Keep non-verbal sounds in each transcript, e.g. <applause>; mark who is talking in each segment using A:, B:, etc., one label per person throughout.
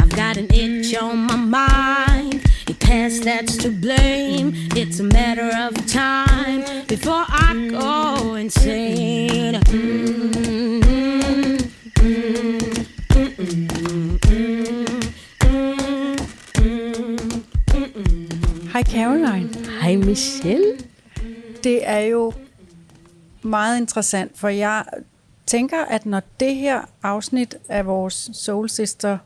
A: I've got an itch on my mind. Your past that's to blame. It's a matter of time before I go insane.
B: Hej Caroline.
A: Hej Michelle.
B: Det er jo meget interessant, for jeg tænker, at når det her afsnit af vores Soul Sister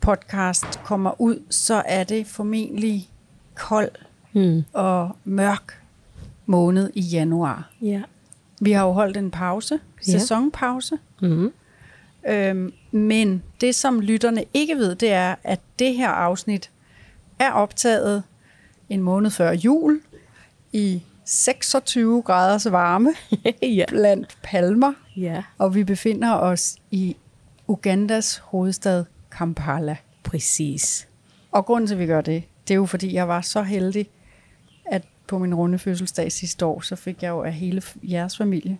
B: podcast kommer ud, så er det formentlig kold
A: Mm.
B: og mørk måned i januar.
A: Ja.
B: Vi har jo holdt en pause,
A: Ja.
B: sæsonpause.
A: Mm.
B: Øhm, men det, som lytterne ikke ved, det er, at det her afsnit er optaget en måned før jul i 26 graders varme <laughs>
A: ja.
B: blandt palmer,
A: Ja.
B: og vi befinder os i Ugandas hovedstad Kampala.
A: Præcis.
B: Og grunden til, at vi gør det, det er jo, fordi jeg var så heldig, at på min runde fødselsdag sidste år, så fik jeg jo af hele jeres familie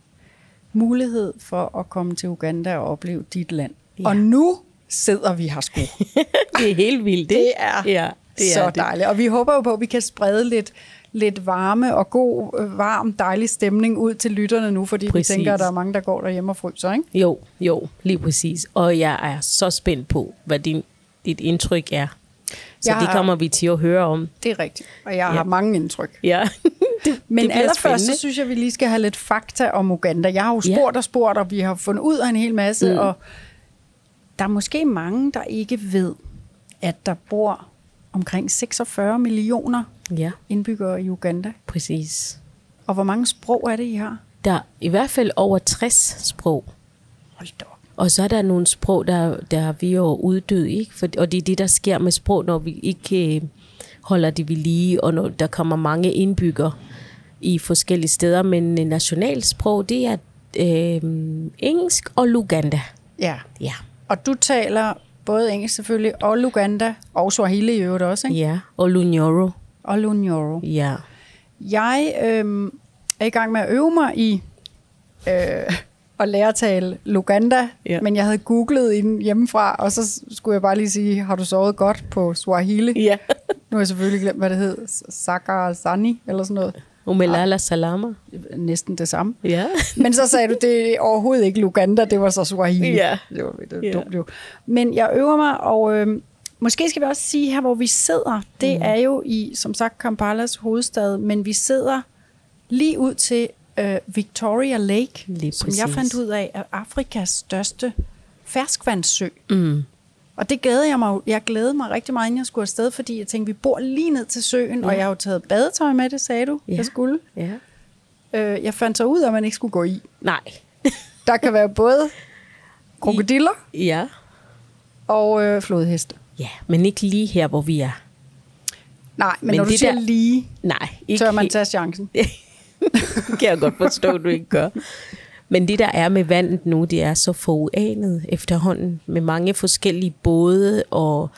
B: mulighed for at komme til Uganda og opleve dit land.
A: Ja.
B: Og nu sidder vi her sgu. <laughs>
A: Det er helt vildt?
B: Det er
A: ja, det
B: så
A: er det.
B: dejligt. Og vi håber jo på, at vi kan sprede lidt, lidt varme og god, øh, varm, dejlig stemning ud til lytterne nu, fordi
A: Præcis.
B: vi tænker, at der er mange, der går derhjemme og fryser, ikke?
A: Jo, jo, lige præcis. Og jeg er så spændt på, hvad din, dit indtryk er. Så
B: Jeg
A: det
B: har-
A: kommer vi til at høre om.
B: Det er rigtigt. Og jeg
A: Ja.
B: har mange indtryk.
A: Ja. <laughs> det,
B: Men
A: det
B: allerførst, så synes jeg, vi lige skal have lidt fakta om Uganda. Jeg har jo
A: Ja.
B: spurgt og spurgt, og vi har fundet ud af en hel masse,
A: mm.
B: og der er måske mange, der ikke ved, at der bor omkring 46 millioner
A: Ja,
B: indbyggere i Uganda.
A: præcis.
B: Og hvor mange sprog er det, I har?
A: Der er i hvert fald over 60 sprog.
B: Hold da op.
A: Og så er der nogle sprog, der, der er vi jo uddød, ikke? For, og det er det, der sker med sprog, når vi ikke øh, holder det ved lige, og når der kommer mange indbyggere i forskellige steder. Men øh, nationalsprog, det er øh, engelsk og Luganda.
B: Ja.
A: Ja.
B: Og du taler både engelsk selvfølgelig, og Luganda, og Swahili i øvrigt også, ikke?
A: Ja, og Lunyoro.
B: Og Lunyoro.
A: Ja.
B: Jeg øhm, er i gang med at øve mig i øh, at lære at tale Luganda,
A: Ja.
B: men jeg havde googlet inden hjemmefra, og så skulle jeg bare lige sige, har du sovet godt på Swahili?
A: Ja.
B: Nu har jeg selvfølgelig glemt, hvad det hed. Sakar Sani, eller sådan noget.
A: Umelala salama.
B: Næsten det samme.
A: Ja.
B: Men så sagde du, det er overhovedet ikke Luganda, det var så Swahili.
A: Ja.
B: Det var det var
A: Ja.
B: dumt jo. Men jeg øver mig, og øh, måske skal vi også sige her, hvor vi sidder, det mm. er jo i, som sagt, Kampalas hovedstad, men vi sidder lige ud til øh, Victoria Lake,
A: Lige
B: som jeg
A: præcis.
B: fandt ud af er Afrikas største ferskvandssø.
A: Mm.
B: Og det glæder jeg mig, jeg glædede mig rigtig meget, inden jeg skulle afsted, fordi jeg tænkte, vi bor lige ned til søen, ja. og jeg har jo taget badetøj med det, sagde du,
A: Ja.
B: jeg skulle.
A: Ja.
B: Øh, jeg fandt så ud af, at man ikke skulle gå i.
A: Nej.
B: Der kan være både <laughs> krokodiller
A: Ja.
B: og øh, flodheste.
A: Ja, men ikke lige her, hvor vi er.
B: Nej, men,
A: Men
B: når du siger
A: der-
B: lige,
A: Nej, ikke
B: tør man tage chancen. <laughs>
A: det kan jeg godt forstå, du ikke gør. Men det, der er med vandet nu, det er så foruanet efterhånden, med mange forskellige både og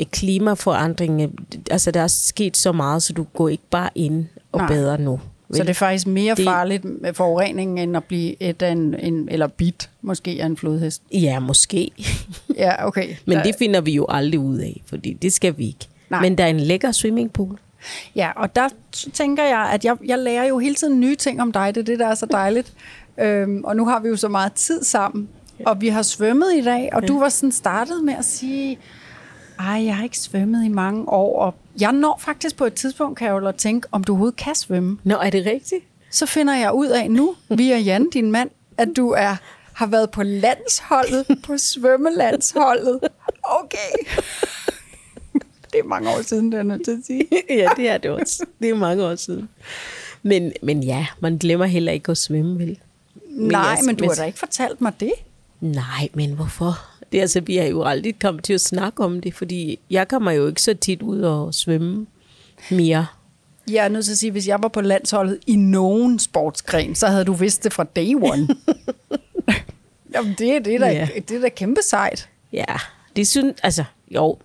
A: øh, klimaforandringer. Altså, der er sket så meget, så du går ikke bare ind og
B: Nej.
A: bader nu.
B: Så det er faktisk mere
A: Det-
B: farligt med forurening, end at blive et af en, en eller bit, måske af en flodhest.
A: Ja, måske.
B: Ja, okay. <laughs>
A: Men
B: Der-
A: det finder vi jo aldrig ud af, fordi det skal vi ikke.
B: Nej.
A: Men der er en lækker swimmingpool.
B: Ja, og der tænker jeg, at jeg, jeg lærer jo hele tiden nye ting om dig. Det er det, der er så dejligt. <laughs> øhm, og nu har vi jo så meget tid sammen. Og vi har svømmet i dag, og du var sådan startet med at sige, ej, jeg har ikke svømmet i mange år. Og jeg når faktisk på et tidspunkt, Carol, at tænke, om du overhovedet kan svømme.
A: Nå, er det rigtigt?
B: Så finder jeg ud af nu, via Jan, din mand, at du er har været på landsholdet, på svømmelandsholdet. Okay. Det er mange år siden, det er jeg nødt til at sige. <laughs>
A: ja, det er det også. Det er mange år siden. Men, men ja, man glemmer heller ikke at svømme, vel?
B: Nej,
A: jeg-
B: men du
A: men-
B: har da ikke fortalt mig det.
A: Nej, men hvorfor? Det er altså, vi har jo aldrig kommet til at snakke om det, fordi jeg kommer jo ikke så tit ud og svømme mere.
B: Jeg er nødt til at sige, at hvis jeg var på landsholdet i nogen sportsgren, så havde du vidst det fra day one. <laughs> Jamen, det, er- det, er da,
A: Ja.
B: det er da kæmpe sejt.
A: Ja, det synes, altså, jo.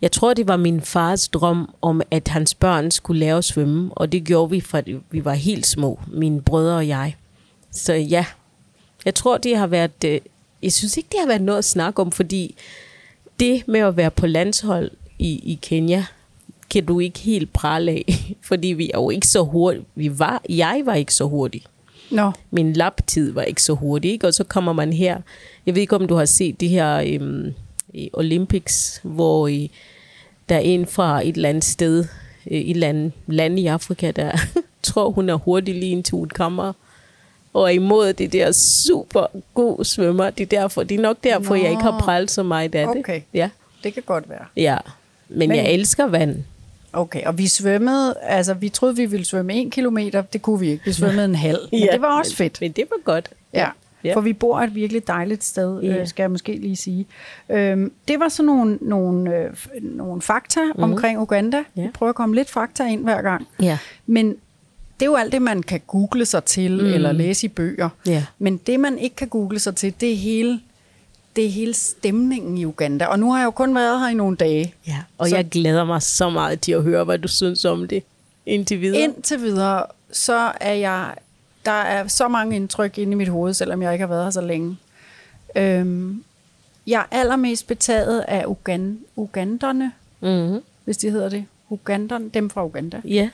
A: Jeg tror, det var min fars drøm om, at hans børn skulle lære at svømme, og det gjorde vi, fra vi var helt små, mine brødre og jeg. Så ja, jeg tror, det har været, øh, jeg synes ikke, det har været noget at snakke om, fordi det med at være på landshold i, i Kenya, kan du ikke helt prale af, <laughs> fordi vi er jo ikke så hurtige. Vi var, jeg var ikke så hurtig.
B: Nå,
A: Min laptid var ikke så hurtig, ikke? og så kommer man her. Jeg ved ikke, om du har set det her øhm, i Olympics, hvor i, der er en fra et eller andet sted, øh, et eller andet land i Afrika, der <laughs> tror, hun er hurtig lige ind til et kammer, og er imod det der super god svømmer. Det er, derfor, er nok derfor,
B: Nå.
A: jeg ikke har prallet så meget af det.
B: Okay.
A: Ja,
B: det kan godt være.
A: ja. Men,
B: Men-
A: jeg elsker vand.
B: Okay, og vi svømmede, altså vi troede, vi ville svømme en kilometer. Det kunne vi ikke. Vi svømmede en halv. Men <laughs> det var også fedt.
A: Men det var godt.
B: Ja,
A: Ja.
B: for vi bor et virkelig dejligt sted,
A: Ja.
B: øh, skal jeg måske lige sige. Øhm, det var sådan nogle, nogle, øh, nogle fakta mm. omkring Uganda.
A: Ja.
B: Vi prøver at komme lidt fakta ind hver gang.
A: Ja.
B: Men det er jo alt det, man kan google sig til, mm. eller læse i bøger.
A: Ja.
B: Men det, man ikke kan google sig til, det er hele, det er hele stemningen i Uganda. Og nu har jeg jo kun været her i nogle dage.
A: Ja, og
B: så...
A: jeg glæder mig så meget til at høre, hvad du synes om det indtil videre.
B: Indtil videre, så er jeg... Der er så mange indtryk inde i mit hoved, selvom jeg ikke har været her så længe. Øhm, jeg er allermest betaget af Ugan, Uganderne,
A: Mm-hmm.
B: hvis de hedder det. Uganderne, dem fra Uganda.
A: Ja.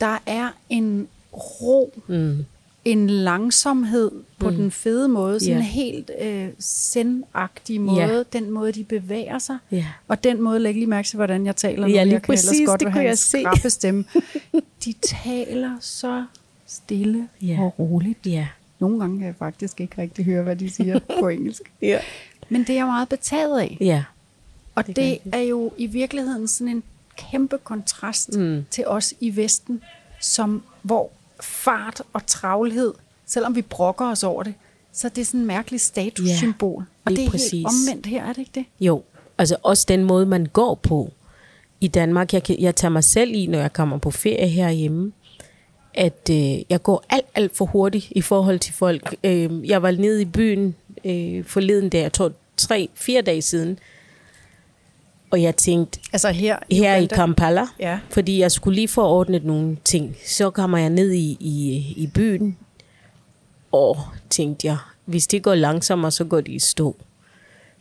B: Der er en ro,
A: Mm.
B: en langsomhed på mm. den fede måde, sådan en
A: Ja.
B: helt øh, sendagtig måde,
A: Ja.
B: den måde, de bevæger sig.
A: Ja.
B: Og den måde, læg lige mærke til, hvordan jeg taler nu.
A: Ja, lige
B: jeg kan ellers
A: præcis,
B: godt
A: det
B: have en
A: jeg se.
B: skrappe stemme. <laughs> De taler så stille
A: Ja.
B: og roligt.
A: Ja.
B: Nogle gange kan jeg faktisk ikke rigtig høre, hvad de siger <laughs> på engelsk.
A: Ja.
B: Men det er jeg meget betaget af.
A: Ja.
B: Og
A: Det
B: det er jo i virkeligheden sådan en kæmpe kontrast
A: Mm.
B: til os i Vesten, som hvor fart og travlhed, selvom vi brokker os over det, så det er sådan en mærkelig statussymbol. og
A: lige
B: det er
A: præcis.
B: helt omvendt her, er det ikke det?
A: Jo, altså også den måde, man går på i Danmark. Jeg, jeg tager mig selv i, når jeg kommer på ferie herhjemme, at øh, jeg går alt, alt for hurtigt i forhold til folk. Øh, jeg var nede i byen øh, forleden dag, jeg tror tre, fire dage siden, og jeg tænkte,
B: Altså her,
A: her i. Kampala,
B: Ja.
A: fordi jeg skulle lige få ordnet nogle ting. Så kommer jeg ned i, i, i byen, og tænkte jeg, hvis det går langsommere, så går det i stå.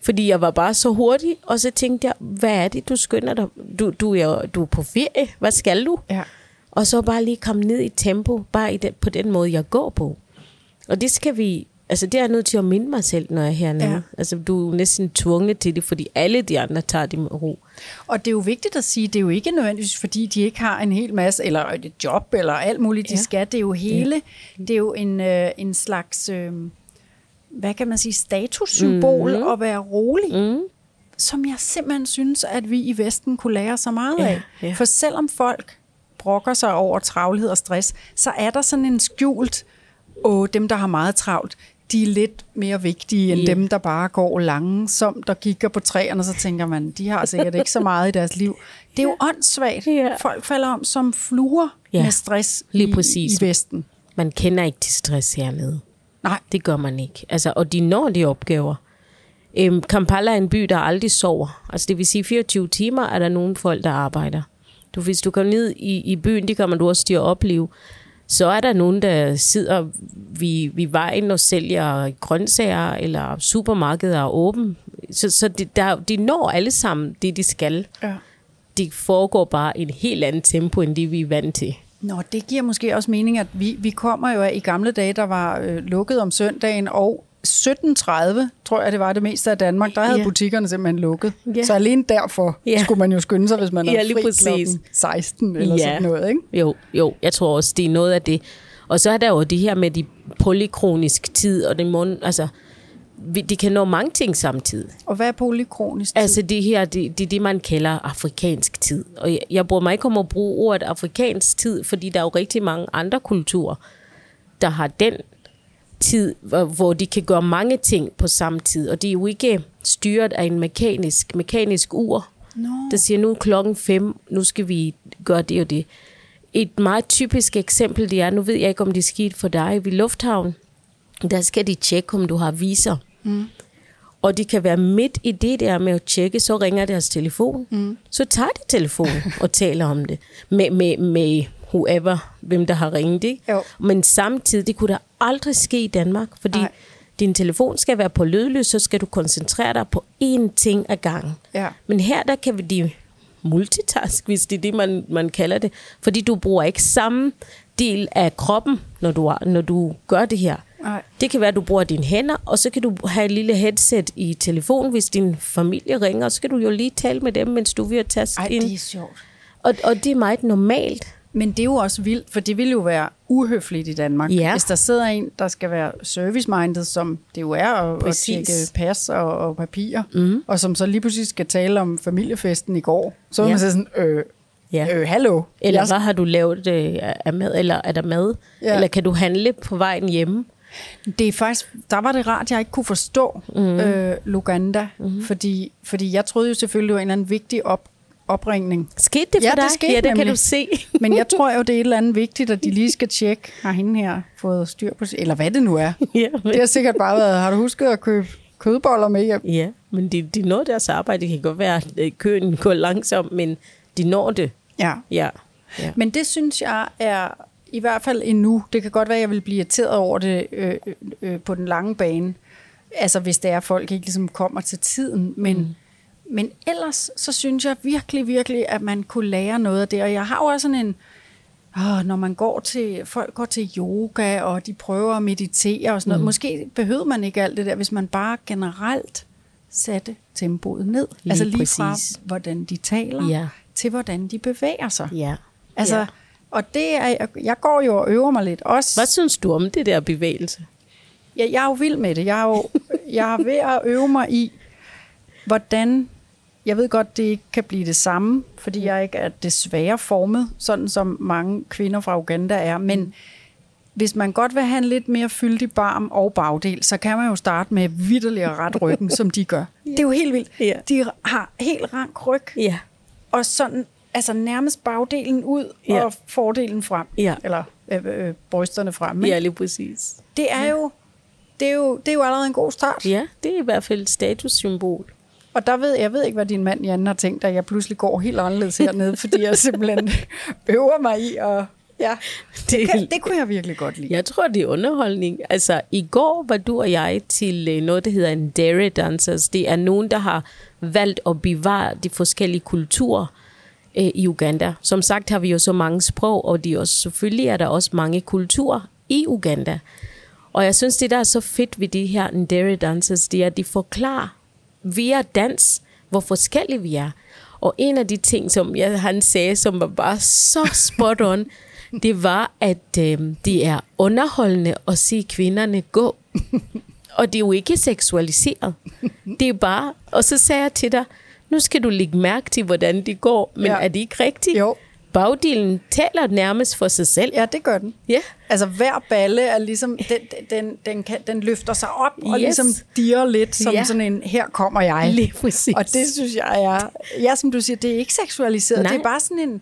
A: Fordi jeg var bare så hurtig, og så tænkte jeg, hvad er det, du skynder dig? Du, du, er, du er på ferie, hvad skal du?
B: Ja.
A: Og så bare lige komme ned i tempo, bare i den, på den måde, jeg går på. Og det skal vi, altså det er jeg nødt til at minde mig selv, når jeg er hernede.
B: Ja.
A: Ja. Altså du er næsten tvunget til det, fordi alle de andre tager det med ro.
B: Og det er jo vigtigt at sige, det er jo ikke nødvendigvis, fordi de ikke har en hel masse, eller et job, eller alt muligt, de
A: Ja.
B: skal. Det er jo hele, det er jo en, øh, en slags, øh, hvad kan man sige, statussymbol mm-hmm. at være rolig.
A: Mm.
B: som jeg simpelthen synes, at vi i Vesten kunne lære så meget
A: Ja,
B: af.
A: ja.
B: For selvom folk brokker sig over travlhed og stress, så er der sådan en skjult, og dem, der har meget travlt, de er lidt mere vigtige end
A: Ja.
B: dem, der bare går langsomt og kigger på træerne, og så tænker man, de har sikkert ikke så meget i deres liv. Det er jo åndssvagt.
A: Ja.
B: Folk falder om som fluer
A: Ja,
B: med stress
A: lige
B: i,
A: præcis.
B: i Vesten.
A: Man kender ikke til stress hernede.
B: Nej.
A: Det gør man ikke. Altså, og de når de opgaver. Øhm, Kampala er en by, der aldrig sover. Altså det vil sige, 24 timer er der nogle folk, der arbejder. Du, hvis du går ned i, i byen, det man du også styre opleve, så er der nogen, der sidder ved, ved vejen og sælger grøntsager, eller supermarkedet er åben. Så, så de, der, de når alle sammen det, de skal.
B: Ja.
A: Det foregår bare i en helt anden tempo, end det vi er vant til.
B: Nå, det giver måske også mening, at vi, vi kommer jo af i gamle dage, der var øh, lukket om søndagen, og 17.30, tror jeg, det var det meste af Danmark, der havde
A: Ja.
B: butikkerne simpelthen lukket.
A: Ja.
B: Så alene derfor
A: Ja.
B: skulle man jo skynde sig, hvis man
A: Ja,
B: havde
A: lige
B: fri
A: præcis.
B: klokken 16 eller sådan noget, ikke?
A: Jo, jo, jeg tror også, det er noget af det. Og så er der jo det her med de polykronisk tid, og den måned, altså, de kan nå mange ting samtidig.
B: Og hvad er polykronisk tid?
A: Altså det her, det, det er det, man kalder afrikansk tid. Og jeg, jeg bruger mig ikke om at bruge ordet afrikansk tid, fordi der er jo rigtig mange andre kulturer, der har den tid, hvor, de kan gøre mange ting på samme tid. Og det er jo ikke styret af en mekanisk, mekanisk ur,
B: Nå.
A: der siger, nu er klokken fem, nu skal vi gøre det og det. Et meget typisk eksempel, det er, nu ved jeg ikke, om det er sket for dig ved Lufthavn, der skal de tjekke, om du har viser. Mm. Og de kan være midt i det der med at tjekke, så ringer deres telefon. Mm. Så tager de telefonen og taler om det med, med, med whoever, hvem der har ringet. Ikke?
B: Jo.
A: Men samtidig, det kunne da aldrig ske i Danmark, fordi
B: Nej.
A: Ej. din telefon skal være på lydløs, så skal du koncentrere dig på én ting ad gangen.
B: Ja.
A: Men her, der kan vi de multitask, hvis det er det, man, man kalder det. Fordi du bruger ikke samme del af kroppen, når du, når du gør det her.
B: Nej.
A: Det kan være, at du bruger dine hænder, og så kan du have et lille headset i telefonen, hvis din familie ringer, og så kan du jo lige tale med dem, mens du er ved at taste
B: Ej,
A: ind.
B: det er sjovt.
A: Og, og det er meget normalt.
B: Men det er jo også vildt, for det ville jo være uhøfligt i Danmark,
A: Ja.
B: hvis der sidder en, der skal være service-minded, som det jo er, og
A: Præcis.
B: tjekke pas og, og papirer, mm. og som så lige pludselig skal tale om familiefesten i går. Så vil
A: Ja.
B: man sige sådan, øh,
A: Ja.
B: øh, hallo.
A: Eller
B: Jeg-
A: hvad har du lavet øh, af mad, eller er der mad?
B: Ja.
A: Eller kan du handle på vejen hjemme?
B: Det er faktisk, der var det rart, at jeg ikke kunne forstå mm. øh, Luganda, mm. fordi, fordi jeg troede jo selvfølgelig, det var en eller anden vigtig op, opringning.
A: Skete det for
B: Ja, det
A: dig?
B: skete
A: ja, det kan
B: nemlig.
A: du se. <laughs>
B: Men jeg tror jo, det er et eller andet vigtigt, at de lige skal tjekke, har hende her fået styr på sig, eller hvad det nu er. <laughs>
A: ja, men,
B: Det har sikkert bare været, har du husket at købe kødboller med hjem?
A: ja, men de, de når deres arbejde. Det kan godt være, at øh, køen går langsomt, men de når det.
B: Ja.
A: Ja. ja.
B: Men det synes jeg er i hvert fald endnu. Det kan godt være, at jeg vil blive irriteret over det øh, øh, øh, på den lange bane. Altså hvis det er, at folk ikke ligesom kommer til tiden. Men, mm. Men ellers så synes jeg virkelig, virkelig, at man kunne lære noget af det. Og jeg har jo også sådan en... Åh, når man går til, folk går til yoga, og de prøver at meditere og sådan noget. Mm. Måske behøver man ikke alt det der, hvis man bare generelt satte tempoet ned.
A: Lige
B: altså lige fra,
A: præcis.
B: hvordan de taler,
A: Ja.
B: til hvordan de bevæger sig.
A: ja.
B: Altså,
A: ja.
B: ja. og det er, jeg går jo og øver mig lidt også.
A: Hvad synes du om det der bevægelse?
B: Jeg, jeg er jo vild med det. Jeg er jo jeg er ved at øve mig i, hvordan... Jeg ved godt, det ikke kan blive det samme, fordi jeg ikke er desværre formet, sådan som mange kvinder fra Uganda er. Men hvis man godt vil have en lidt mere fyldig barm og bagdel, så kan man jo starte med vidderlig at ret ryggen, som de gør. <laughs> Det er jo helt vildt.
A: Ja.
B: De har helt rank ryg,
A: Ja.
B: og sådan altså nærmest bagdelen ud
A: Ja.
B: og fordelen frem.
A: Ja.
B: Eller øh, øh, brysterne frem. Men
A: Ja, lige præcis.
B: det er jo det er jo, det er jo allerede en god start.
A: Ja, det er i hvert fald et statussymbol.
B: Og der ved jeg ved ikke, hvad din mand Jan har tænkt, at jeg pludselig går helt anderledes hernede, fordi jeg simpelthen <laughs> øver mig i at... Ja, det, kan, det kunne jeg virkelig godt lide.
A: Jeg tror, det er underholdning. Altså, i går var du og jeg til øh, noget, der hedder en Dairy Dancers. Det er nogen, der har valgt at bevare de forskellige kulturer øh, i Uganda. Som sagt har vi jo så mange sprog, og de også, selvfølgelig er der også mange kulturer i Uganda. Og jeg synes, det der er så fedt ved de her Ndere Dancers, det er, at de forklarer via dans, hvor forskellige vi er. Og en af de ting, som jeg, han sagde, som var bare så spot on, <laughs> det var, at øh, det er underholdende at se kvinderne gå. Og det er jo ikke seksualiseret. Det er bare... Og så sagde jeg til dig, nu skal du lægge mærke til, hvordan det går. Men
B: Ja.
A: ja. er det ikke rigtigt?
B: Jo.
A: Bagdelen taler nærmest for sig selv.
B: Ja, det gør den.
A: Ja.
B: Altså hver balle er ligesom, den, den, den, kan, den løfter sig op og
A: Yes.
B: ligesom dirrer lidt som
A: Ja.
B: sådan en, her kommer jeg.
A: Lige præcis.
B: Og det synes jeg er, ja som du siger, det er ikke seksualiseret,
A: Nej.
B: det er bare sådan en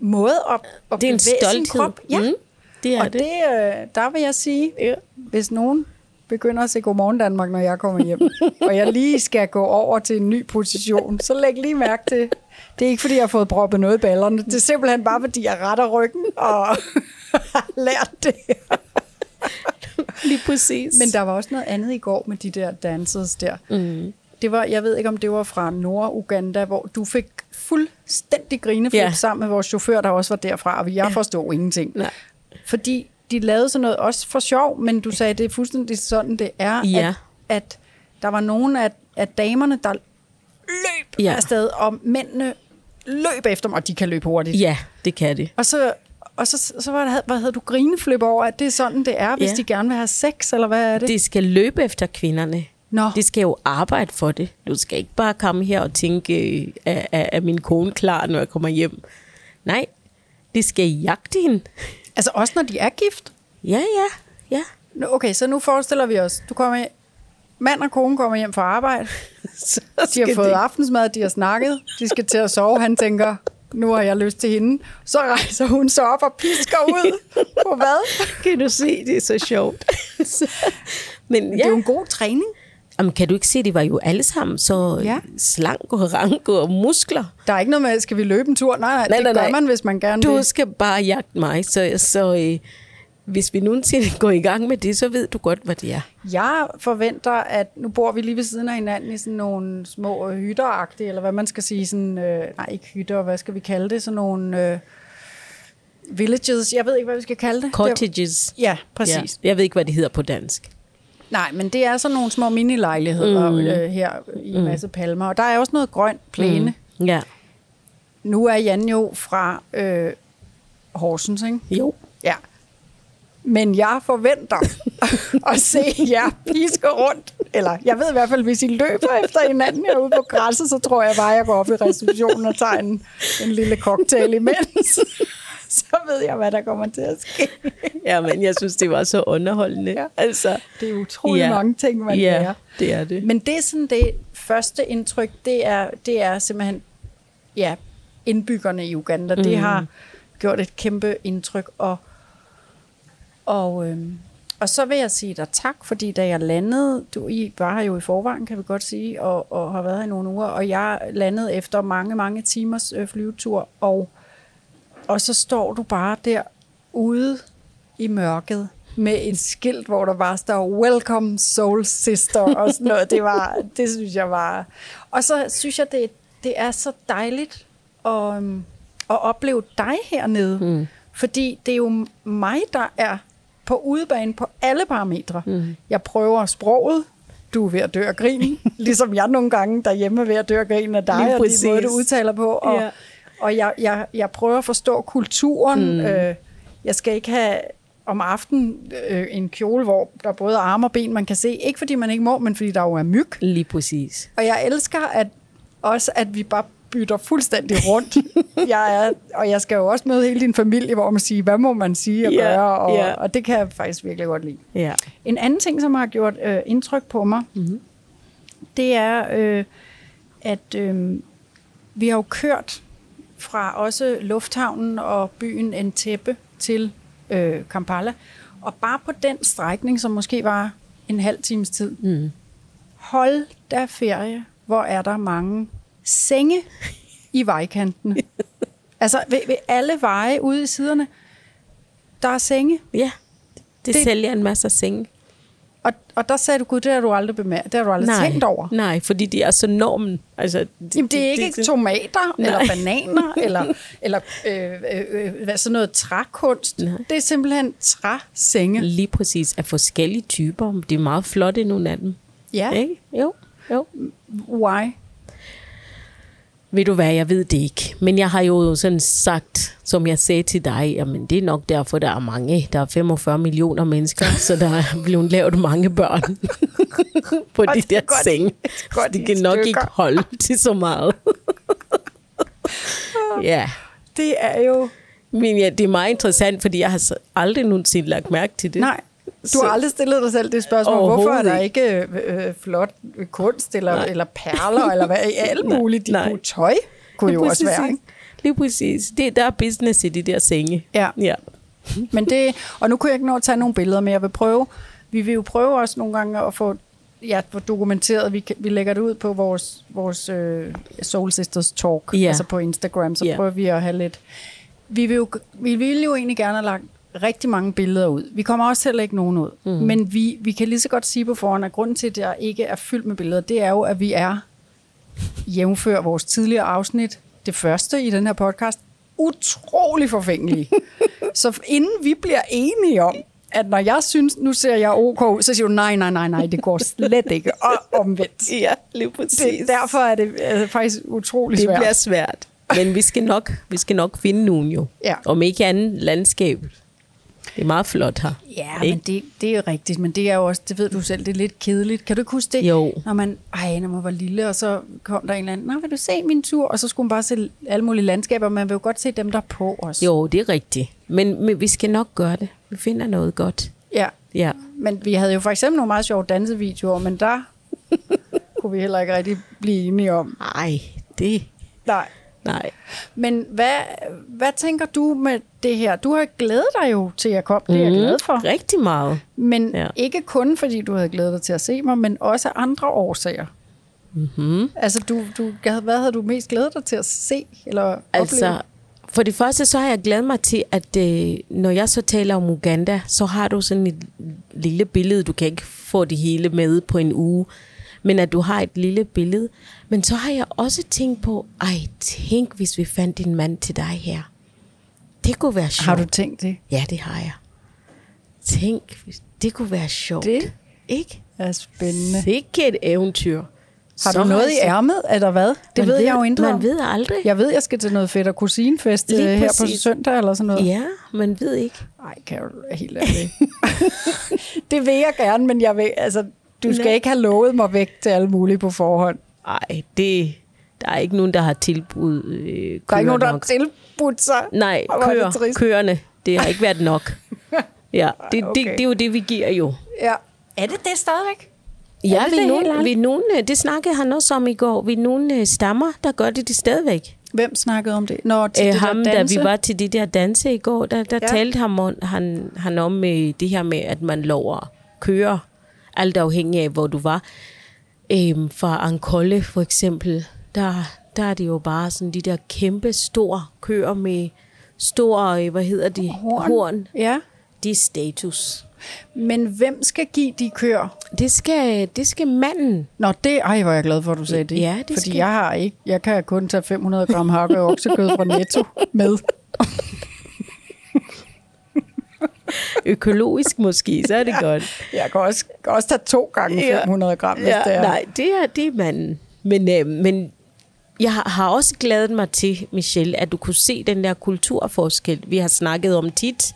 B: måde at, at
A: Det er en
B: bevæge sin
A: stolthed.
B: krop. Ja.
A: Mm. Det er
B: og
A: det.
B: det, øh, der vil jeg sige,
A: Ja.
B: hvis nogen begynder at se Godmorgen Danmark, når jeg kommer hjem, og jeg lige skal gå over til en ny position, så læg lige mærke til, det er ikke fordi, jeg har fået proppet noget i ballerne. Det er simpelthen bare fordi, jeg retter ryggen og <laughs> har lært det.
A: Lige præcis.
B: Men der var også noget andet i går med de der dancers der. Mm. Det var, jeg ved ikke, om det var fra Nord-Uganda, hvor du fik fuldstændig grineflip
A: Ja.
B: ja. sammen med vores chauffør, der også var derfra, og jeg forstod ingenting.
A: Nej.
B: Fordi de lavede sådan noget også for sjov, men du sagde, det er fuldstændig sådan, det er,
A: Ja.
B: at, at der var nogle af, af damerne, der løb
A: Ja.
B: ja. afsted, og mændene løb efter dem, og de kan løbe hurtigt.
A: Ja, det kan det.
B: Og så, og så, så var det, hvad havde du grineflip over, at det er sådan, det er, hvis
A: Ja.
B: de gerne vil have sex, eller hvad er det?
A: De skal løbe efter kvinderne.
B: Nå.
A: De skal jo arbejde for det. Du skal ikke bare komme her og tænke, øh, er, er, er min kone klar, når jeg kommer hjem? Nej, de skal jagte hende.
B: Altså også når de er gift?
A: Ja, ja, ja.
B: Okay, så nu forestiller vi os, du kommer hjem, mand og kone kommer hjem fra arbejde, <laughs> de har fået aftensmad, de har snakket, de skal til at sove, han tænker, nu har jeg lyst til hende. Så rejser hun sig op og pisker ud på hvad? <laughs>
A: Kan du se, det er så sjovt. <laughs> Men
B: Det
A: ja,
B: er jo en god træning.
A: Jamen, kan du ikke se, de var jo alle sammen så
B: Ja.
A: slanke og ranke og muskler.
B: Der er ikke noget med, skal vi løbe en tur? Nej, nej,
A: Nej,
B: det
A: nej,
B: gør
A: nej.
B: man, hvis man gerne
A: Du
B: vil.
A: skal bare jagte mig, så, så øh, hvis vi nogensinde <laughs> går i gang med det, så ved du godt, hvad det er.
B: Jeg forventer, at nu bor vi lige ved siden af hinanden i sådan nogle små øh, hytteragtige, eller hvad man skal sige, sådan, øh, nej ikke hytter, hvad skal vi kalde det, sådan nogle øh, villages, jeg ved ikke, hvad vi skal kalde det.
A: Cottages.
B: Ja, præcis.
A: Ja. Jeg ved ikke, hvad det hedder på dansk.
B: Nej, men det er sådan nogle små mini-lejligheder mm. øh, her i en masse palmer, og der er også noget grønt plæne. Mm.
A: Ja.
B: Nu er Jan jo fra øh, Horsens, ikke?
A: Jo.
B: Ja. Men jeg forventer <laughs> at se jer piske rundt. Eller jeg ved i hvert fald, hvis I løber efter hinanden herude på græsset, så tror jeg bare, jeg går op i receptionen og tager en, en lille cocktail imens. <laughs> så ved jeg, hvad der kommer til at ske.
A: Ja, men jeg synes, det var så underholdende.
B: Ja.
A: Altså,
B: Det er utrolig mange ting, man
A: ja,
B: lærer.
A: det er det.
B: Men det er sådan det første indtryk, det er, det er simpelthen, ja, indbyggerne i Uganda. Mm. Det har gjort et kæmpe indtryk, og, og, øhm, og så vil jeg sige dig tak, fordi da jeg landede, du I var her jo i forvejen, kan vi godt sige, og, og har været her i nogle uger, og jeg landede efter mange, mange timers øh, flyvetur, og, og så står du bare der ude i mørket med et skilt, hvor der bare står Welcome Soul Sister og sådan noget. Det, var, <laughs> det synes jeg var... Og så synes jeg, det, det er så dejligt at, øhm, at opleve dig hernede. Mm. Fordi det er jo mig, der er på udebane på alle parametre. Mm. Jeg prøver sproget. Du er ved at dø af grin. <laughs> ligesom jeg nogle gange derhjemme er ved at dø af grin af dig,
A: Lige
B: og
A: præcis.
B: de måde, du udtaler på. Og,
A: Ja.
B: og jeg, jeg, jeg prøver at forstå kulturen. Mm. Øh, jeg skal ikke have om aftenen øh, en kjole, hvor der er både arme og ben, man kan se. Ikke fordi man ikke må, men fordi der jo er myg.
A: Lige præcis.
B: Og jeg elsker at, også, at vi bare bytter fuldstændig rundt. <laughs> jeg er, og jeg skal jo også møde hele din familie, hvor man siger, hvad må man sige og
A: Ja,
B: gøre, og,
A: ja.
B: og det kan jeg faktisk virkelig godt lide.
A: Ja.
B: En anden ting, som har gjort øh, indtryk på mig, mm-hmm. det er, øh, at øh, vi har jo kørt fra også lufthavnen og byen Entebbe til øh, Kampala, og bare på den strækning, som måske var en halv times tid, mm. hold da ferie, hvor er der mange senge i vejkanten. <laughs> altså ved, ved alle veje ude i siderne, der er senge.
A: Ja, det,
B: Det-
A: det sælger en masse senge.
B: Og, og der sagde du, gud, det har du aldrig bemærket, det har du aldrig
A: nej,
B: tænkt over.
A: Nej, fordi de er så normen. Altså, de,
B: Jamen, det er ikke
A: de-
B: tomater,
A: Nej.
B: eller bananer, <laughs> eller, eller øh, øh, hvad, sådan noget trækunst.
A: Nej.
B: Det er simpelthen træsenge.
A: Lige præcis af forskellige typer. Det er meget flotte, nogle af dem.
B: Ja,
A: Ikke? Jo, jo.
B: why?
A: Ved du hvad, jeg ved det ikke. Men jeg har jo sådan sagt, som jeg sagde til dig, jamen det er nok derfor, der er mange. Der er 45 millioner mennesker, <laughs> så der er blevet lavet mange børn <laughs> på de
B: er
A: der
B: godt-
A: senge.
B: godt
A: de kan nok
B: stykker.
A: ikke holde til så meget. <laughs> ja,
B: Det er jo...
A: men ja, det er meget interessant, fordi jeg har aldrig nogensinde lagt mærke til det.
B: Nej, du har aldrig stillet dig selv det spørgsmål. Hvorfor er der ikke øh, øh, flot kunst, eller, eller perler, eller hvad? <laughs> Alt
A: Nej,
B: muligt. De
A: nej.
B: kunne tøj kunne jo også være, ikke?
A: Lige præcis. Det, der er business i de der senge.
B: Ja.
A: ja. <laughs>
B: Men det, og nu kunne jeg ikke nå at tage nogle billeder, men jeg vil prøve. Vi vil jo prøve også nogle gange at få ja, få dokumenteret. Vi, vi lægger det ud på vores, vores øh, Soul Sisters Talk,
A: Ja.
B: altså på Instagram, så
A: Ja.
B: prøver vi at have lidt... Vi vil, jo, vi vil jo egentlig gerne have lagt rigtig mange billeder ud. Vi kommer også til at lægge nogen ud. Mm. Men vi, vi kan lige så godt sige på forhånd, at grunden til, at der ikke er fyldt med billeder, det er jo, at vi er, jævnfør vores tidligere afsnit, det første i den her podcast, utrolig forfængelige. <laughs> så inden vi bliver enige om, at når jeg synes, nu ser jeg OK så siger du, nej, nej, nej, nej, det går slet ikke. <laughs> Og omvendt.
A: Ja, lige
B: Det, derfor er det øh, faktisk utrolig
A: det
B: svært.
A: bliver svært. Men vi skal nok, vi skal nok finde nogen jo.
B: Ja.
A: Om ikke andet landskab. Det er meget flot her.
B: Ja,
A: Ikke?
B: men det, det er jo rigtigt, men det er jo også, det ved du selv, det er lidt kedeligt. Kan du ikke huske det?
A: Jo.
B: Når man, ej, når man var lille, og så kom der en eller anden, Nå, vil du se min tur? Og så skulle man bare se alle mulige landskaber, man vil jo godt se dem, der er på os.
A: Jo, det er rigtigt. Men, men vi skal nok gøre det. Vi finder noget godt.
B: Ja,
A: Ja.
B: men vi havde jo for eksempel nogle meget sjove dansevideoer, men der <laughs> kunne vi heller ikke rigtig blive enige om.
A: Ej, det...
B: Nej.
A: Nej.
B: Men hvad, hvad tænker du med det her? Du har glædet dig jo til at komme, det er jeg glad for.
A: Rigtig meget.
B: Men
A: Ja.
B: ikke kun fordi du havde glædet dig til at se mig, men også af andre årsager. Mm-hmm. Altså, du, du, hvad havde du mest glædet dig til at se eller
A: Altså,
B: opleve?
A: for det første, så har jeg glædet mig til, at øh, når jeg så taler om Uganda, så har du sådan et lille billede. Du kan ikke få det hele med på en uge, men at du har et lille billede. Men så har jeg også tænkt på, ej, tænk, hvis vi fandt en mand til dig her. Det kunne være sjovt.
B: Har du tænkt det?
A: Ja, det har jeg. Tænk, hvis det kunne være sjovt.
B: Det
A: Ikke?
B: er spændende.
A: Sikke et eventyr.
B: Har
A: Så
B: du noget i ærmet, eller hvad? Det
A: Man
B: ved, jeg jo intet
A: Man ved aldrig.
B: Jeg ved, jeg skal til noget fedt og kusinefest
A: Lige
B: øh, her på
A: præcis.
B: søndag eller sådan noget.
A: Ja, man ved ikke.
B: Nej, kan jeg helt ærlig. <laughs> det vil jeg gerne, men jeg vil, altså, du skal
A: Nej.
B: ikke have lovet mig væk til alle mulige på forhånd.
A: Ej, det, der er ikke nogen, der har tilbudt øh, køer
B: Der er ikke nogen, der har tilbudt sig.
A: Nej,
B: det
A: køer,
B: trist.
A: køerne, det har ikke været nok. <laughs> Ja, det, okay.
B: Okay.
A: det, det er jo det, vi giver jo.
B: Ja. Er det det stadigvæk?
A: Ja,
B: det
A: vi
B: det,
A: nogen, vi nogen, øh, det snakkede han også om i går, vi nogle øh, stammer, der gør det, det stadigvæk.
B: Hvem snakkede om det? Når til
A: Øh,
B: det
A: ham,
B: der
A: da
B: danse?
A: vi var til de der danse i går, der, der
B: Ja.
A: talte ham om, han, han om øh, det her med, at man lover kører, alt afhængig af, hvor du var. Øhm, fra Ankolle for eksempel, der, der er det jo bare sådan de der kæmpe store køer med store, øh, hvad hedder de?
B: Horn.
A: Horn.
B: Ja.
A: Det er status.
B: Men hvem skal give de køer?
A: Det skal, det skal manden.
B: Nå, det, ej, er jeg glad for, at du sagde det.
A: Ja, det
B: Fordi
A: skal-
B: jeg har ikke, jeg kan kun tage 500 gram hakke og oksekød fra Netto med. <laughs>
A: Økologisk måske, så er det godt.
B: Jeg kan også, kan også tage to gange
A: Ja.
B: 500 gram, hvis det er.
A: Nej, det er, det er manden. Men, øh, men jeg har- også glædet mig til, Michelle, at du kunne se den der kulturforskel, vi har snakket om tit.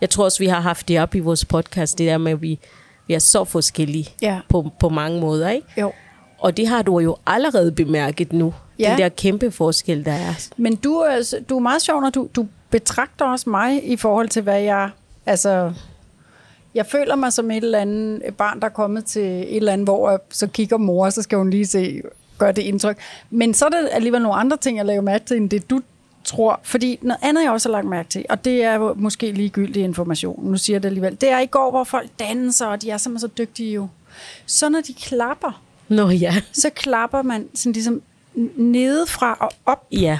A: Jeg tror også, vi har haft det op i vores podcast, det der med, at vi, vi er så forskellige
B: Ja.
A: på, på mange måder. Ikke?
B: Jo.
A: Og det har du jo allerede bemærket nu.
B: Ja.
A: Den der kæmpe forskel, der er.
B: Men du, du er meget sjov, når du, du betragter også mig i forhold til, hvad jeg... Altså, jeg føler mig som et eller andet barn, der er kommet til et eller andet, hvor jeg- så kigger mor, og så skal hun lige se, gør det indtryk. Men så er der alligevel nogle andre ting, jeg lægger mærke til, end det du tror. Fordi noget andet, jeg også har lagt mærke til, og det er måske ligegyldig information, nu siger jeg det alligevel, det er i går, hvor folk danser, og de er simpelthen så dygtige jo. Så når de klapper,
A: Nå ja.
B: så klapper man sådan ligesom nedefra og op
A: Ja.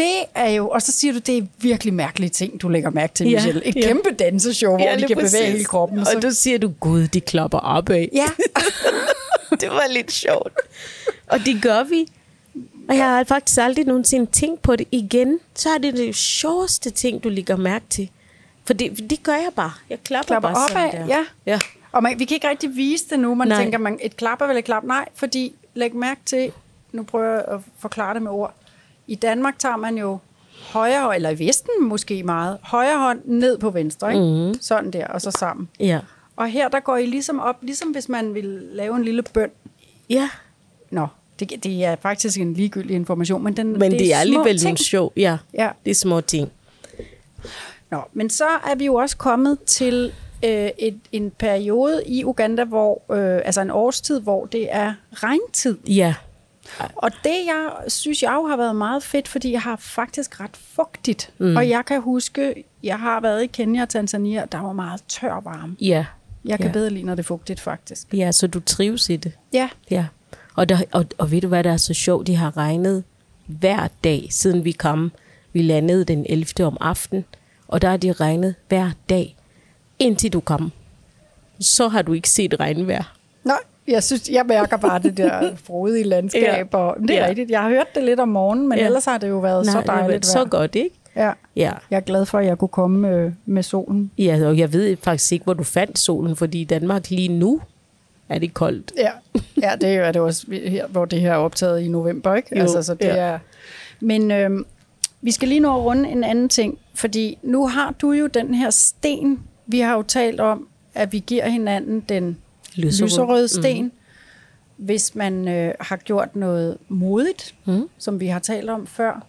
B: Det er jo, og så siger du, det er virkelig mærkelige ting, du lægger mærke til,
A: Ja,
B: Michelle. Et
A: ja.
B: kæmpe danseshow, hvor de kan
A: præcis.
B: bevæge hele kroppen.
A: Og
B: Så,
A: du siger du, gud, de klapper op af.
B: ja, <laughs>
A: det var lidt sjovt. Og det gør vi. Og jeg har faktisk aldrig nogensinde tænkt på det igen. Så er det det sjoveste ting, du lægger mærke til. For det, det gør jeg bare. Jeg klapper,
B: Klapper
A: bare sådan
B: opad,
A: der.
B: ja.
A: ja.
B: og man, vi kan ikke rigtig vise det nu. Man
A: Nej.
B: Tænker, man, et klap er vel et klap? Nej, fordi læg mærke til, nu prøver jeg at forklare det med ord. I Danmark tager man jo højre eller i Vesten måske meget, højre hånd ned på venstre, ikke? Mm. sådan der, og så sammen.
A: Ja.
B: Og her, der går I ligesom op, ligesom hvis man vil lave en lille bøn.
A: Ja,
B: Nå, det, det er faktisk en ligegyldig information, men, den,
A: men det, det er
B: små
A: alligevel
B: ting.
A: nogle sjov. Ja,
B: Ja.
A: det er små ting.
B: Nå, men så er vi jo også kommet til øh, et, en periode i Uganda, hvor, øh, altså en årstid, hvor det er regntid.
A: Ja,
B: Og det, jeg synes, jeg har været meget fedt, fordi jeg har faktisk ret fugtigt. Mm. Og jeg kan huske, jeg har været i Kenya og Tanzania, der var meget tør varme.
A: Ja.
B: Jeg kan
A: ja.
B: bedre lide, når det er fugtigt, faktisk.
A: Ja, så du trives i det.
B: Ja.
A: Ja. Og, der, og, og ved du, hvad der er så sjovt? De har regnet hver dag, siden vi kom. Vi landede den 11. om aftenen, og der har de regnet hver dag, indtil du kom. Så har du ikke set regnvejr.
B: Nej, jeg synes, jeg mærker bare det der <laughs> frodige landskab. Ja. Og, det er
A: Ja.
B: rigtigt. Jeg har hørt det lidt om morgenen, men
A: Ja.
B: ellers har det jo været
A: Nej,
B: så
A: det
B: dejligt
A: været så godt, ikke?
B: Ja.
A: Ja.
B: Jeg er glad for, at jeg kunne komme øh, med solen.
A: ja, og jeg ved faktisk ikke, hvor du fandt solen, fordi i Danmark lige nu er det koldt.
B: Ja, ja det er det også her, hvor det her er optaget i november, ikke?
A: Jo,
B: altså, så det
A: ja.
B: er... Men øhm, vi skal lige nå at runde en anden ting, fordi nu har du jo den her sten. Vi har jo talt om, at vi giver hinanden den
A: Lyserød.
B: lyserøde sten, mm. hvis man øh, har gjort noget modigt,
A: Mm.
B: som vi har talt om før.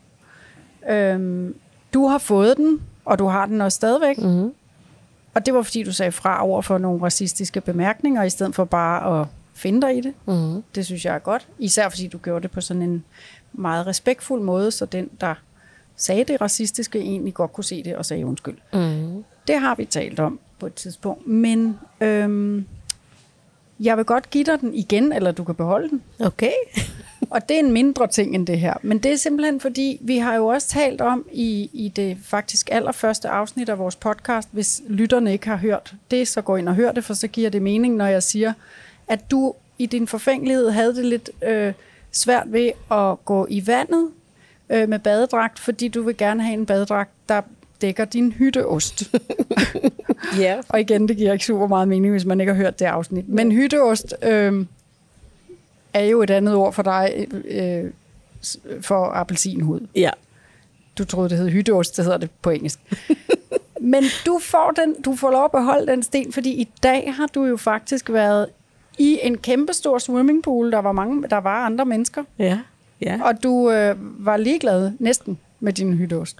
B: Øhm, du har fået den, og du har den også stadigvæk.
A: Mm.
B: Og det var, fordi du sagde fra over for nogle racistiske bemærkninger, i stedet for bare at finde dig i det.
A: Mm.
B: Det synes jeg er godt. Især fordi du gjorde det på sådan en meget respektfuld måde, så den, der sagde det racistiske, egentlig godt kunne se det og sagde undskyld.
A: Mm.
B: Det har vi talt om på et tidspunkt. Men øhm, jeg vil godt give dig den igen, eller du kan beholde den.
A: Okay. <laughs>
B: Og det er en mindre ting end det her. Men det er simpelthen fordi, vi har jo også talt om i, i det faktisk allerførste afsnit af vores podcast, hvis lytterne ikke har hørt det, så gå ind og hør det, for så giver det mening, når jeg siger, at du i din forfængelighed havde det lidt øh, svært ved at gå i vandet øh, med badedragt, fordi du vil gerne have en badedragt, der dækker din hytteost. <laughs>
A: Ja.
B: Og igen, det giver ikke super meget mening, hvis man ikke har hørt det afsnit. Men hytteost øh, er jo et andet ord for dig, øh, for appelsinhud.
A: Ja.
B: Du troede, det hed hytteost, det hedder det på engelsk. <laughs> Men du får, den, du får lov at beholde den sten, fordi i dag har du jo faktisk været i en kæmpestor swimmingpool. Der var, mange, der var andre mennesker,
A: Ja. Ja.
B: og du øh, var ligeglad næsten med din hytteost.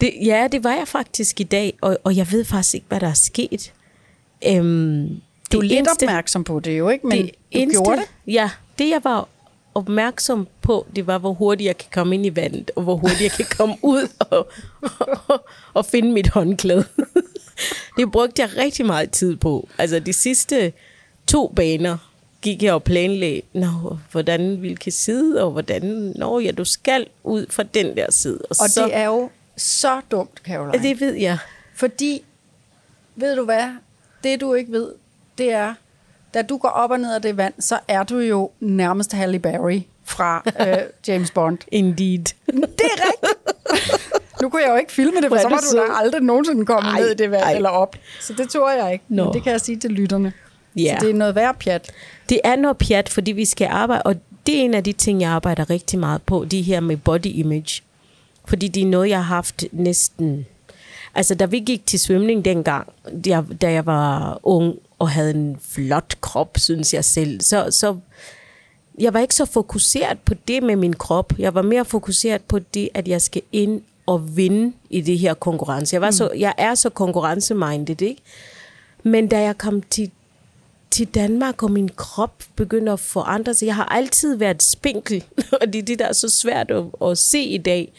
A: Det, ja, det var jeg faktisk i dag, og, og jeg ved faktisk ikke, hvad der er sket. Øhm,
B: Du er lidt
A: eneste-
B: opmærksom på det jo, ikke? Men
A: det
B: du
A: eneste,
B: gjorde det.
A: Ja, det jeg var opmærksom på, det var, hvor hurtigt jeg kan komme ind i vandet, og hvor hurtigt jeg kan <laughs> komme ud og, og, og finde mit håndklæde. <laughs> det brugte jeg rigtig meget tid på. Altså de sidste to baner gik jeg og planlagde, Nå, hvordan, hvilke side, og hvordan, nå ja, du skal ud fra den der side.
B: Og
A: så,
B: det er jo så dumt, Caroline.
A: det ved jeg.
B: Fordi, ved du hvad, det du ikke ved, det er, da du går op og ned af det vand, så er du jo nærmest Halle Berry fra <laughs> øh, James Bond.
A: Indeed.
B: Det er rigtigt. Nu kunne jeg jo ikke filme det, for så var du da aldrig nogensinde kommet
A: Ej,
B: ned i det vand
A: ej.
B: eller op. Så det tror jeg ikke.
A: Nå.
B: Men det kan jeg sige til lytterne.
A: Ja.
B: Så det er noget værd pjat.
A: Det er noget pjat, fordi vi skal arbejde, og det er en af de ting, jeg arbejder rigtig meget på, de her med body image. Fordi det er noget, jeg har haft næsten... Altså, da vi gik til svømning dengang, jeg, da jeg var ung og havde en flot krop, synes jeg selv, så, så jeg var ikke så fokuseret på det med min krop. Jeg var mere fokuseret på det, at jeg skal ind og vinde i det her konkurrence. Jeg, var så, jeg er så konkurrencemindet, ikke? Men da jeg kom til til Danmark, og min krop begynder at forandre sig. Jeg har altid været spinkel, <laughs> og det er det, der er så svært at, at se i dag.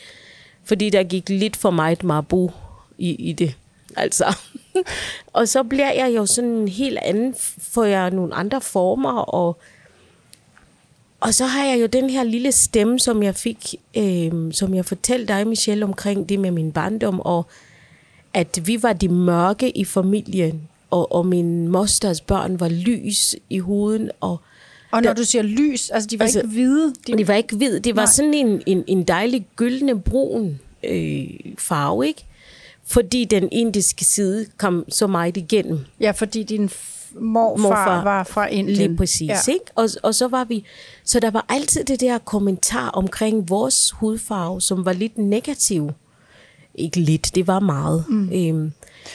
A: Fordi der gik lidt for meget marbu i, i det. Altså. <laughs> og så bliver jeg jo sådan en helt anden, får jeg nogle andre former, og, og så har jeg jo den her lille stemme, som jeg fik, øh, som jeg fortalte dig, Michelle, omkring det med min barndom, og at vi var de mørke i familien, og, og min mosters børn var lys i huden, og
B: og når
A: Der-
B: du siger lys, altså de var
A: Altså,
B: ikke hvide.
A: de, det var ikke hvid, det var
B: Nej.
A: Sådan en, en, en dejlig gyldne brun øh, farve, ikke? Fordi den indiske side kom så meget igennem.
B: Ja, fordi din morfar,
A: Morfar.
B: var fra Indien.
A: Lige præcis,
B: ja.
A: ikke? Og, og så var vi... Så der var altid det der kommentar omkring vores hudfarve, som var lidt negativ. Ikke lidt, det var meget. Mm. Øhm,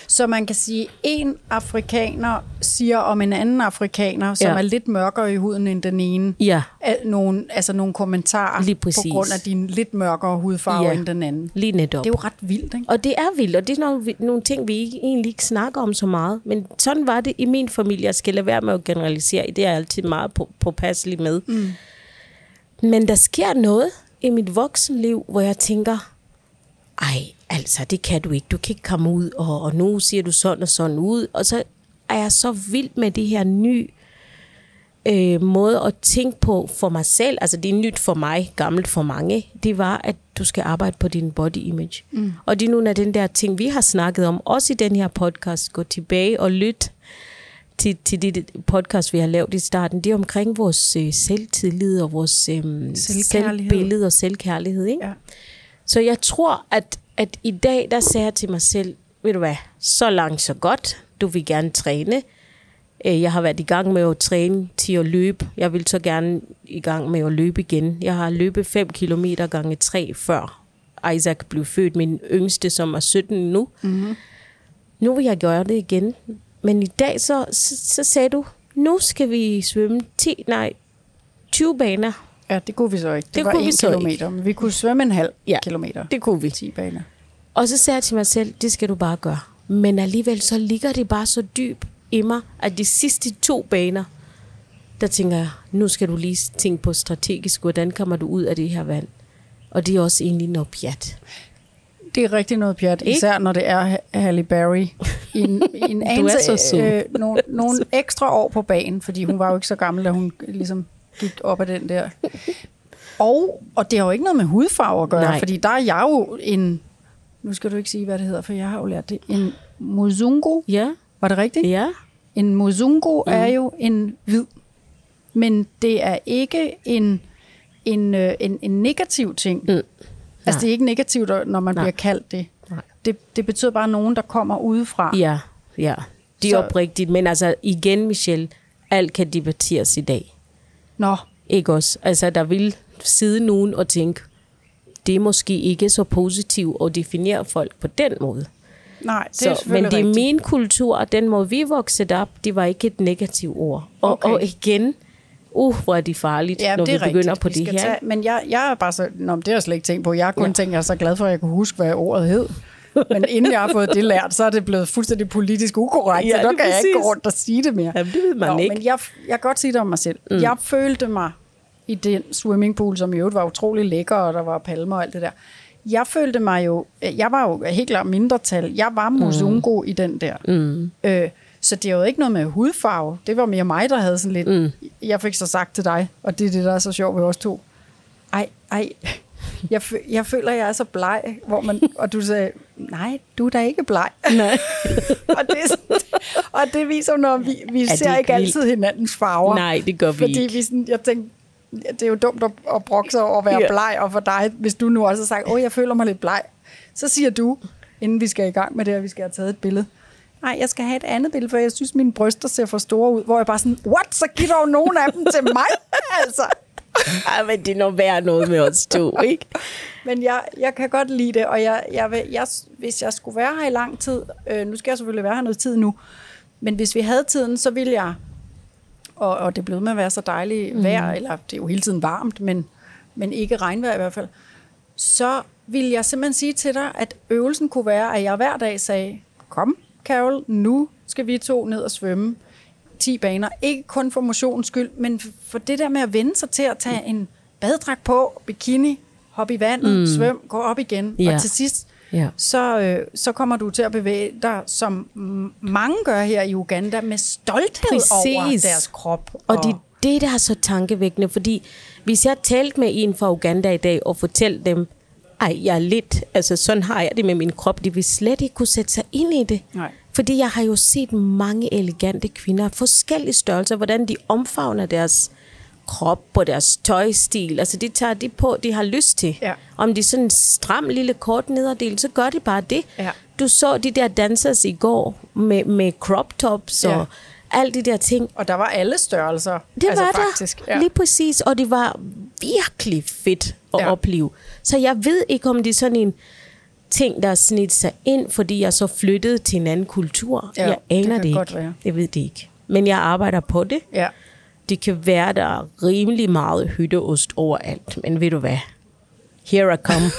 B: Så man kan sige, at en afrikaner siger om en anden afrikaner, som
A: Ja.
B: er lidt mørkere i huden end den ene,
A: ja,
B: al- nogle, altså nogle kommentarer
A: Lige
B: på grund af din lidt mørkere hudfarve
A: Ja.
B: end den anden.
A: lige netop.
B: Det er jo ret vildt, ikke?
A: Og det er vildt, og det er nogle, nogle ting, vi ikke, egentlig ikke snakker om så meget. Men sådan var det i min familie. Jeg skal lade være med at generalisere. Det er jeg altid meget på, påpasselig med. Mm. Men der sker noget i mit voksenliv, hvor jeg tænker, ej, altså, det kan du ikke. Du kan ikke komme ud, og, og nu siger du sådan og sådan ud. Og så er jeg så vild med det her nye øh, måde at tænke på for mig selv. Altså, det er nyt for mig, gammelt for mange. Det var, at du skal arbejde på din body image. Mm. Og det er nogle af den der ting, vi har snakket om, også i den her podcast. Gå tilbage og lyt til, til det podcast, vi har lavet i starten. Det er omkring vores øh, selvtillid og vores øh, selvbillede og selvkærlighed. Ikke? Ja. Så jeg tror, at, at i dag, der sagde jeg til mig selv, ved du hvad, så langt, så godt. Du vil gerne træne. Øh, jeg har været i gang med at træne til at løbe. Jeg vil så gerne i gang med at løbe igen. Jeg har løbet 5 km gange 3 før Isaac blev født. Min yngste, som er 17 nu. Mm-hmm. Nu vil jeg gøre det igen. Men i dag, så, så, så sagde du, nu skal vi svømme 10, nej, 20 baner.
B: Ja, det kunne vi så ikke. Det,
A: Det
B: var
A: kunne vi
B: en
A: så
B: kilometer, men vi kunne svømme en halv
A: Ja,
B: kilometer.
A: Det kunne vi.
B: 10 baner.
A: Og så sagde jeg til mig selv, det skal du bare gøre. Men alligevel så ligger det bare så dyb i mig, at de sidste to baner, der tænker jeg, nu skal du lige tænke på strategisk, hvordan kommer du ud af det her vand? Og det er også egentlig noget pjat.
B: Det er rigtig noget pjat,
A: Ikke?
B: især når det er Ha- Halle Berry. I en, i en <laughs> anelse, øh, nogle, nogle <laughs> ekstra år på banen, fordi hun var jo ikke så gammel, da hun ligesom gik op ad den der. Og, og det har jo ikke noget med hudfarve at gøre,
A: Nej.
B: fordi der er jeg jo en, nu skal du ikke sige, hvad det hedder, for jeg har jo lært det, en muzungo.
A: Ja,
B: Var det rigtigt?
A: ja,
B: En muzungo mm. er jo en hvid, men det er ikke en, en, øh, en, en negativ ting. Mm. Altså, det er ikke negativt, når man
A: Nej.
B: bliver kaldt det.
A: Nej.
B: det. Det betyder bare nogen, der kommer udefra.
A: ja, ja. Det er
B: Så-
A: oprigtigt. Men altså igen, Michelle, alt kan debatteres i dag.
B: Nå,
A: Ikke også? Altså, der vil sidde nogen og tænke, det er måske ikke så positivt at definere folk på den måde.
B: nej, det er
A: Så, men
B: selvfølgelig
A: det er
B: rigtigt.
A: min kultur, og den måde vi voksede op, det var ikke et negativt ord. Og,
B: Okay.
A: og igen, uh, hvor er det farligt,
B: Ja,
A: når
B: det
A: vi
B: er
A: begynder
B: rigtigt.
A: på
B: Vi
A: det her.
B: Tage, men jeg, jeg er bare så... Nå, men det har jeg slet ikke tænkt på. Jeg har kun
A: Ja.
B: tænkt, jeg er så glad for, at jeg kan huske, hvad ordet hed. <laughs> Men inden jeg har fået det lært, så er det blevet fuldstændig politisk ukorrekt,
A: Ja,
B: så
A: lige
B: kan jeg ikke gå
A: præcis.
B: rundt og sige det mere.
A: Jamen, det ved man
B: Nå,
A: ikke.
B: Men jeg, jeg kan godt sige det om mig selv. Mm. Jeg følte mig i den swimmingpool, som i øvrigt var utrolig lækker, og der var palmer og alt det der. Jeg følte mig jo... Jeg var jo helt klart mindretal. Jeg var musungo mm. i den der. Mm. Øh, så det er jo ikke noget med hudfarve. Det var mere mig, der havde sådan lidt... Mm. Jeg fik så sagt til dig, og det er det, der er så sjovt ved os to. Ej, ej, jeg, jeg føler, jeg er så bleg, hvor man, og du sagde, nej, du er da ikke bleg.
A: Nej. <laughs>
B: og, det, er sådan- og det viser, når vi, vi
A: det
B: ser
A: ikke
B: altid hinandens farver.
A: Nej, det gør vi
B: Fordi
A: ikke.
B: vi sådan, jeg tænkte, det er jo dumt at, at brokke sig over at være
A: Ja.
B: bleg, og for dig, hvis du nu også har sagt, åh, jeg føler mig lidt bleg, så siger du, inden vi skal i gang med det, at vi skal have taget et billede, nej, jeg skal have et andet billede, for jeg synes, mine bryster ser for store ud, hvor jeg bare sådan, what, så giv dog nogle af dem til mig, <laughs> altså. <laughs>
A: Ej, men det er noget værd noget med os to, ikke?
B: Men jeg, jeg kan godt lide det, og jeg, jeg, vil, jeg, hvis jeg skulle være her i lang tid, øh, nu skal jeg selvfølgelig være her noget tid nu, men hvis vi havde tiden, så ville jeg, og, og det blevet med at være så dejligt vejr, eller det er jo hele tiden varmt, men, men ikke regnvejr i hvert fald, så vil jeg simpelthen sige til dig, at øvelsen kunne være, at jeg hver dag sagde, kom Carol, nu skal vi to ned og svømme 10 baner. Ikke kun for motionens skyld, men for det der med at vende sig til at tage en badedragt på, bikini, hoppe i vandet, mm. svøm, gå op igen.
A: Ja.
B: Og til sidst,
A: Ja.
B: så, øh, så kommer du til at bevæge dig, som mange gør her i Uganda, med stolthed
A: Præcis.
B: over deres krop.
A: Og det er det, der er så tankevækkende, fordi hvis jeg talte med en fra Uganda i dag og fortalte dem, ej, jeg er lidt, altså sådan har jeg det med min krop, de vil slet ikke kunne sætte sig ind i det.
B: Nej.
A: Fordi jeg har jo set mange elegante kvinder, forskellige størrelser, hvordan de omfavner deres krop og deres tøjstil. Altså det tager de på, de har lyst til.
B: Ja.
A: Om de er sådan en stram lille kort nederdel, så gør de bare det.
B: Ja.
A: Du så de der dansers i går med, med crop tops og
B: Ja.
A: alle de der ting.
B: Og der var alle størrelser.
A: Det
B: altså
A: var
B: faktisk.
A: der, lige præcis, og det var virkelig fedt at
B: Ja.
A: ja. opleve. Så jeg ved ikke, om det er sådan en ting, der er snit sig ind, fordi jeg så flyttede til en anden kultur.
B: Ja,
A: jeg
B: det
A: aner det,
B: godt
A: ikke.
B: være.
A: Jeg ved det ikke. Men jeg arbejder på det.
B: Ja.
A: Det kan være, der er rimelig meget hytteost overalt, men ved du hvad? Here I come. <laughs>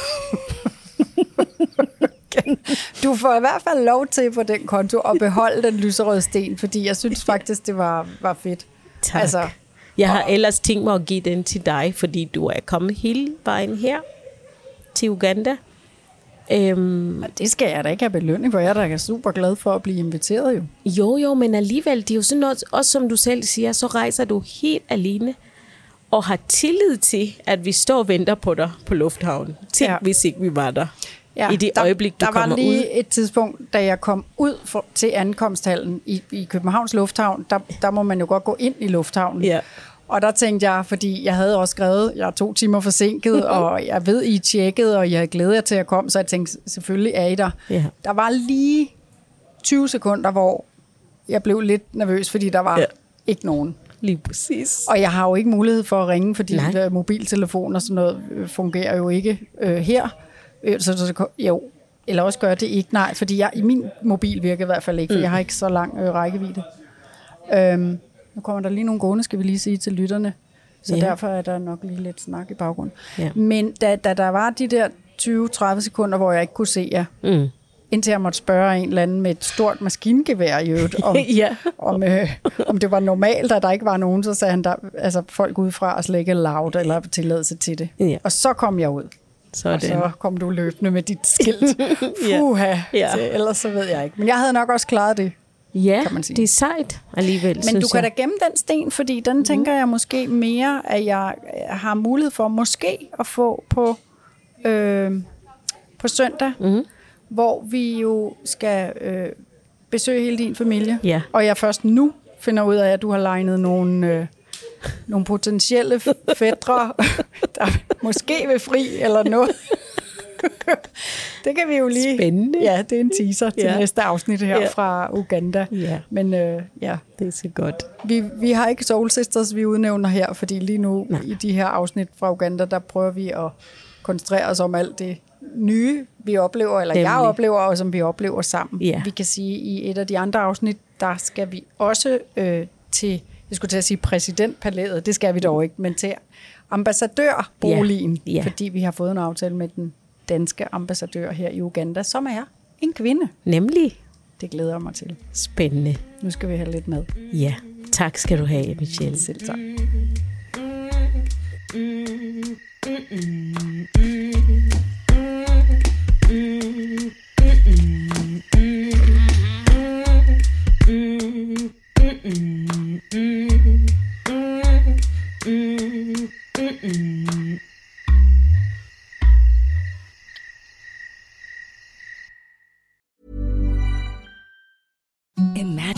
B: Du får i hvert fald lov til på den konto at beholde den lyserøde sten, fordi jeg synes faktisk, det var, var fedt.
A: Tak.
B: Altså,
A: Jeg har ellers tænkt mig at give den til dig, fordi du er kommet hele vejen her til Uganda. Øhm,
B: Det skal jeg da ikke have belønning for. Jeg er da super glad for at blive inviteret jo.
A: jo, jo, men alligevel, det er jo sådan noget, også som du selv siger, så rejser du helt alene og har tillid til, at vi står og venter på dig på lufthavnen. Tænk,
B: Ja.
A: hvis ikke vi var der. Ja, I det der, øjeblik, du
B: der
A: kommer
B: var lige
A: ud.
B: et tidspunkt, da jeg kom ud for, til ankomsthallen i, i Københavns Lufthavn, der, der må man jo godt gå ind i lufthavnen.
A: Ja.
B: Og der tænkte jeg, fordi jeg havde også skrevet, jeg er to timer forsinket, og jeg ved, I tjekket, og jeg glæder jer til at komme, så jeg tænkte, selvfølgelig er I der.
A: Ja.
B: Der var lige 20 sekunder, hvor jeg blev lidt nervøs, fordi der var. Ja. ikke nogen.
A: Lige præcis.
B: Og jeg har jo ikke mulighed for at ringe, fordi
A: Nej.
B: øh, mobiltelefon og sådan noget øh, fungerer jo ikke øh, her. Øh, så, så jo, eller også gør det ikke. Nej, fordi jeg, i min mobil virker i hvert fald ikke, for mm. jeg har ikke så lang øh, rækkevidde. Øhm, nu kommer der lige nogle gående, skal vi lige sige til lytterne. Så
A: Ja.
B: ja. derfor er der nok lige lidt snak i baggrunden.
A: Ja.
B: Men da, da der var de der 20-30 sekunder, hvor jeg ikke kunne se jer,
A: Mm.
B: indtil jeg måtte spørge en eller anden med et stort maskingevær i øvrigt, <laughs> om,
A: Ja.
B: om, øh, om det var normalt, at der ikke var nogen, så sagde han, der, altså folk udefra og slet ikke loud eller tilladelse til det.
A: Ja.
B: Og så kom jeg ud,
A: Så
B: og så kom du løbende med dit skilt. <laughs>
A: Ja.
B: Fuha,
A: Ja.
B: Så, ellers så ved jeg ikke. Men jeg havde nok også klaret det.
A: Ja,
B: kan man sige.
A: det er sejt alligevel,
B: Men
A: synes
B: du kan da
A: jeg.
B: gemme den sten, fordi den tænker jeg måske mere, at jeg har mulighed for måske at få på, øh, på søndag,
A: Mhm.
B: hvor vi jo skal øh, besøge hele din familie.
A: Ja.
B: Og jeg først nu finder ud af, at du har legnet nogle, øh, nogle potentielle fædre, <laughs> der måske vil fri eller noget. Det kan vi jo lige...
A: Spændende.
B: Ja, det er en teaser til
A: Ja.
B: næste afsnit her
A: Ja.
B: fra Uganda.
A: Ja.
B: Men øh, ja,
A: Det er så godt.
B: vi, vi har ikke Soul Sisters, vi udnævner her, fordi lige nu
A: Nej.
B: i de her afsnit fra Uganda, der prøver vi at koncentrere os om alt det nye, vi oplever, eller jeg
A: Nemlig.
B: oplever, og som vi oplever sammen.
A: Ja.
B: Vi kan sige, at i et af de andre afsnit, der skal vi også øh, til, jeg skulle til at sige præsidentpalæet, det skal vi dog ikke, men til ambassadørboligen,
A: Ja. Ja.
B: fordi vi har fået en aftale med den danske ambassadør her i Uganda, som er en kvinde.
A: Nemlig
B: Det glæder jeg mig til.
A: spændende.
B: Nu skal vi have lidt mad.
A: Ja, tak skal du have, Michelle.
B: Selv tak.